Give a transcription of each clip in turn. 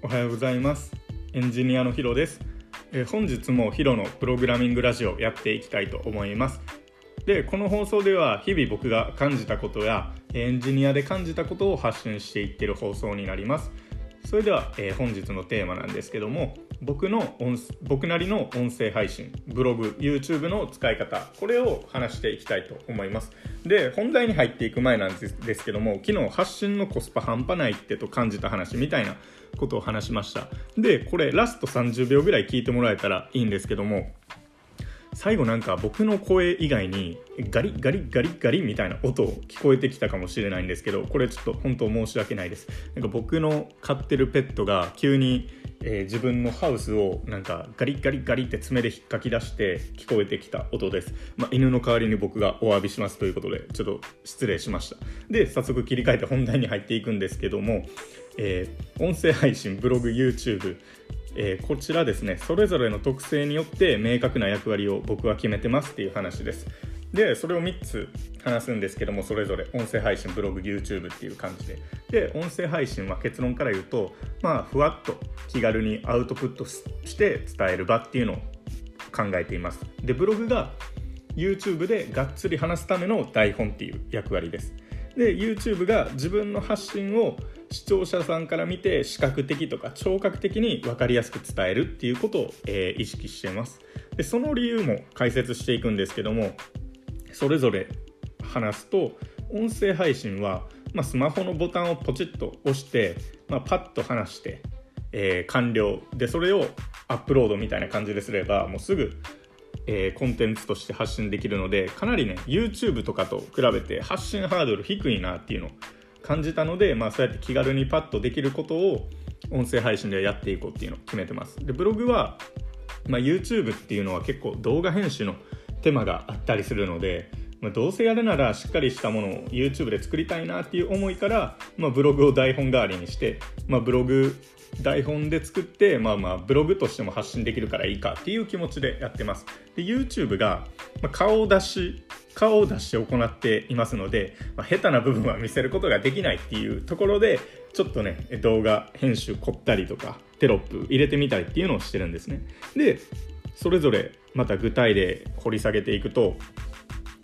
おはようございます。エンジニアのヒロです、えー、本日もヒロのプログラミングラジオやっていきたいと思います。でこの放送では日々僕が感じたことやエンジニアで感じたことを発信していってる放送になります。それでは、えー、本日のテーマなんですけども僕の音僕なりの音声配信ブログ YouTube の使い方これを話していきたいと思います。で本題に入っていく前なんですけども昨日発信のコスパ半端ないってと感じた話みたいなことを話しました。でこれラスト30秒ぐらい聞いてもらえたらいいんですけども最後なんか僕の声以外にガリガリガリガリみたいな音聞こえてきたかもしれないんですけどこれちょっと本当申し訳ないです。なんか僕の飼ってるペットが急に、えー、自分のハウスをなんかガリガリガリって爪で引っかき出して聞こえてきた音です、まあ、犬の代わりに僕がお詫びしますということでちょっと失礼しました。で早速切り替えて本題に入っていくんですけどもえー、音声配信、ブログ、YouTube、えー、こちらですね、それぞれの特性によって明確な役割を僕は決めてますっていう話です。で、それを3つ話すんですけども、それぞれ音声配信、ブログ、YouTube っていう感じで。で、音声配信は結論から言うと、まあ、ふわっと気軽にアウトプットして伝える場っていうのを考えています。で、ブログが YouTube でがっつり話すための台本っていう役割です。で YouTube が自分の発信を視聴者さんから見て視覚的とか聴覚的に分かりやすく伝えるっていうことを、えー、意識してますでその理由も解説していくんですけどもそれぞれ話すと音声配信は、まあ、スマホのボタンをポチッと押して、まあ、パッと話して、えー、完了。でそれをアップロードみたいな感じですればもうすぐえー、コンテンツとして発信できるのでかなりね YouTube とかと比べて発信ハードル低いなっていうのを感じたので、まあ、そうやって気軽にパッとできることを音声配信ではやっていこうっていうのを決めてます。でブログは、まあ、YouTube っていうのは結構動画編集の手間があったりするので、まあ、どうせやるならしっかりしたものを YouTube で作りたいなっていう思いから、まあ、ブログを台本代わりにして、まあ、ブログ台本で作って、まあまあ、ブログとしても発信できるからいいかっていう気持ちでやってます。で、YouTube が、まあ、顔出し、顔を出して行っていますので、まあ、下手な部分は見せることができないっていうところで、ちょっとね、動画編集凝ったりとか、テロップ入れてみたりっていうのをしてるんですね。で、それぞれまた具体例掘り下げていくと、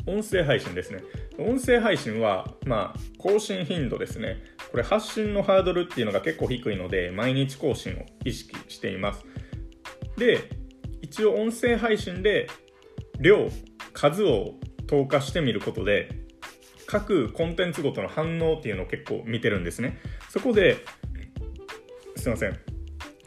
音声配信ですね。音声配信は、まあ、更新頻度ですね。これ発信のハードルっていうのが結構低いので、毎日更新を意識しています。で、一応音声配信で量、数を投下してみることで、各コンテンツごとの反応っていうのを結構見てるんですね。そこで、すいません。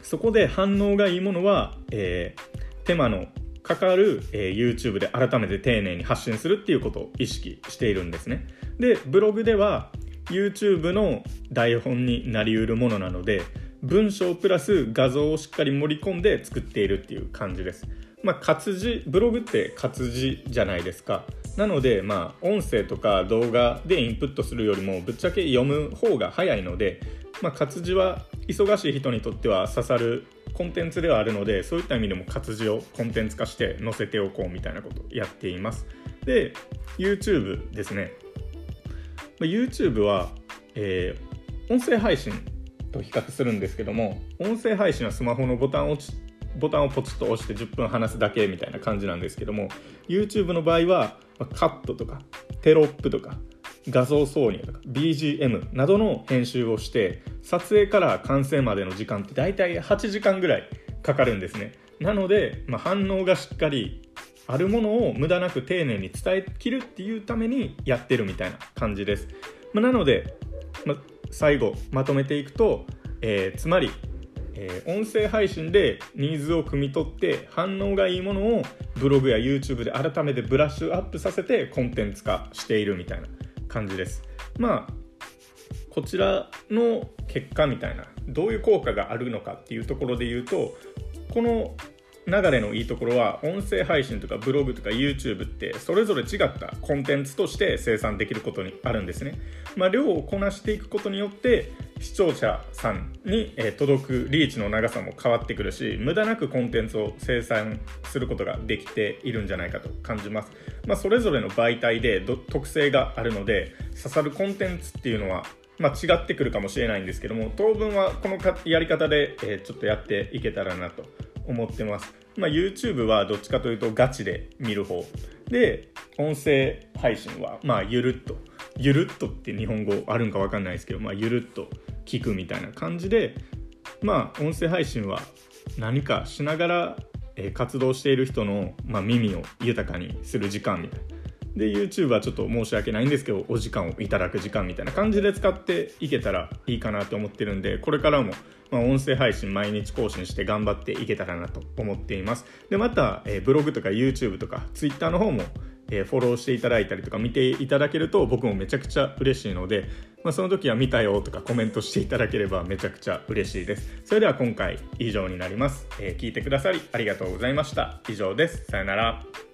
そこで反応がいいものは、えー、手間のかかる、えー、YouTube で改めて丁寧に発信するっていうことを意識しているんですね。で、ブログでは YouTube の台本になりうるものなので、文章プラス画像をしっかり盛り込んで作っているっていう感じです。まあ、活字、ブログって活字じゃないですか。なので、まあ、音声とか動画でインプットするよりも、ぶっちゃけ読む方が早いので、まあ、活字は忙しい人にとっては刺さるコンテンツではあるのでそういった意味でも活字をコンテンツ化して載せておこうみたいなことをやっています。で YouTube ですね。YouTube は、えー、音声配信と比較するんですけども音声配信はスマホのボタンをボタンをポチッと押して10分話すだけみたいな感じなんですけども YouTube の場合はカットとかテロップとか画像挿入とか BGM などの編集をして撮影から完成までの時間って大体8時間ぐらいかかるんですね。なので、まあ、反応がしっかりあるものを無駄なく丁寧に伝えきるっていうためにやってるみたいな感じです、まあ、なので、まあ、最後まとめていくと、えー、つまりえー、音声配信でニーズを汲み取って反応がいいものをブログや YouTube で改めてブラッシュアップさせてコンテンツ化しているみたいな感じです。まあこちらの結果みたいなどういう効果があるのかっていうところで言うとこの流れのいいところは音声配信とかブログとか YouTube ってそれぞれ違ったコンテンツとして生産できることにあるんですね。まあ、量をこなしていくことによって視聴者さんに届くリーチの長さも変わってくるし無駄なくコンテンツを生産することができているんじゃないかと感じます。まあ、それぞれの媒体で特性があるので刺さるコンテンツっていうのはまあ、違ってくるかもしれないんですけども当分はこのやり方で、え、ちょっとやっていけたらなと思ってます、まあ、YouTube はどっちかというとガチで見る方。で音声配信はまあゆるっと。ゆるっとって日本語あるんか分かんないですけど、まあ、ゆるっと聞くみたいな感じでまあ音声配信は何かしながら活動している人の、まあ、耳を豊かにする時間みたいな。で YouTube はちょっと申し訳ないんですけどお時間をいただく時間みたいな感じで使っていけたらいいかなと思ってるんでこれからもま音声配信毎日更新して頑張っていけたらなと思っています。でまた、えブログとか YouTube とか Twitter の方も、えフォローしていただいたりとか見ていただけると僕もめちゃくちゃ嬉しいので、まあ、その時は見たよとかコメントしていただければめちゃくちゃ嬉しいです。それでは今回以上になります、えー、聞いてくださりありがとうございました。以上です。さよなら。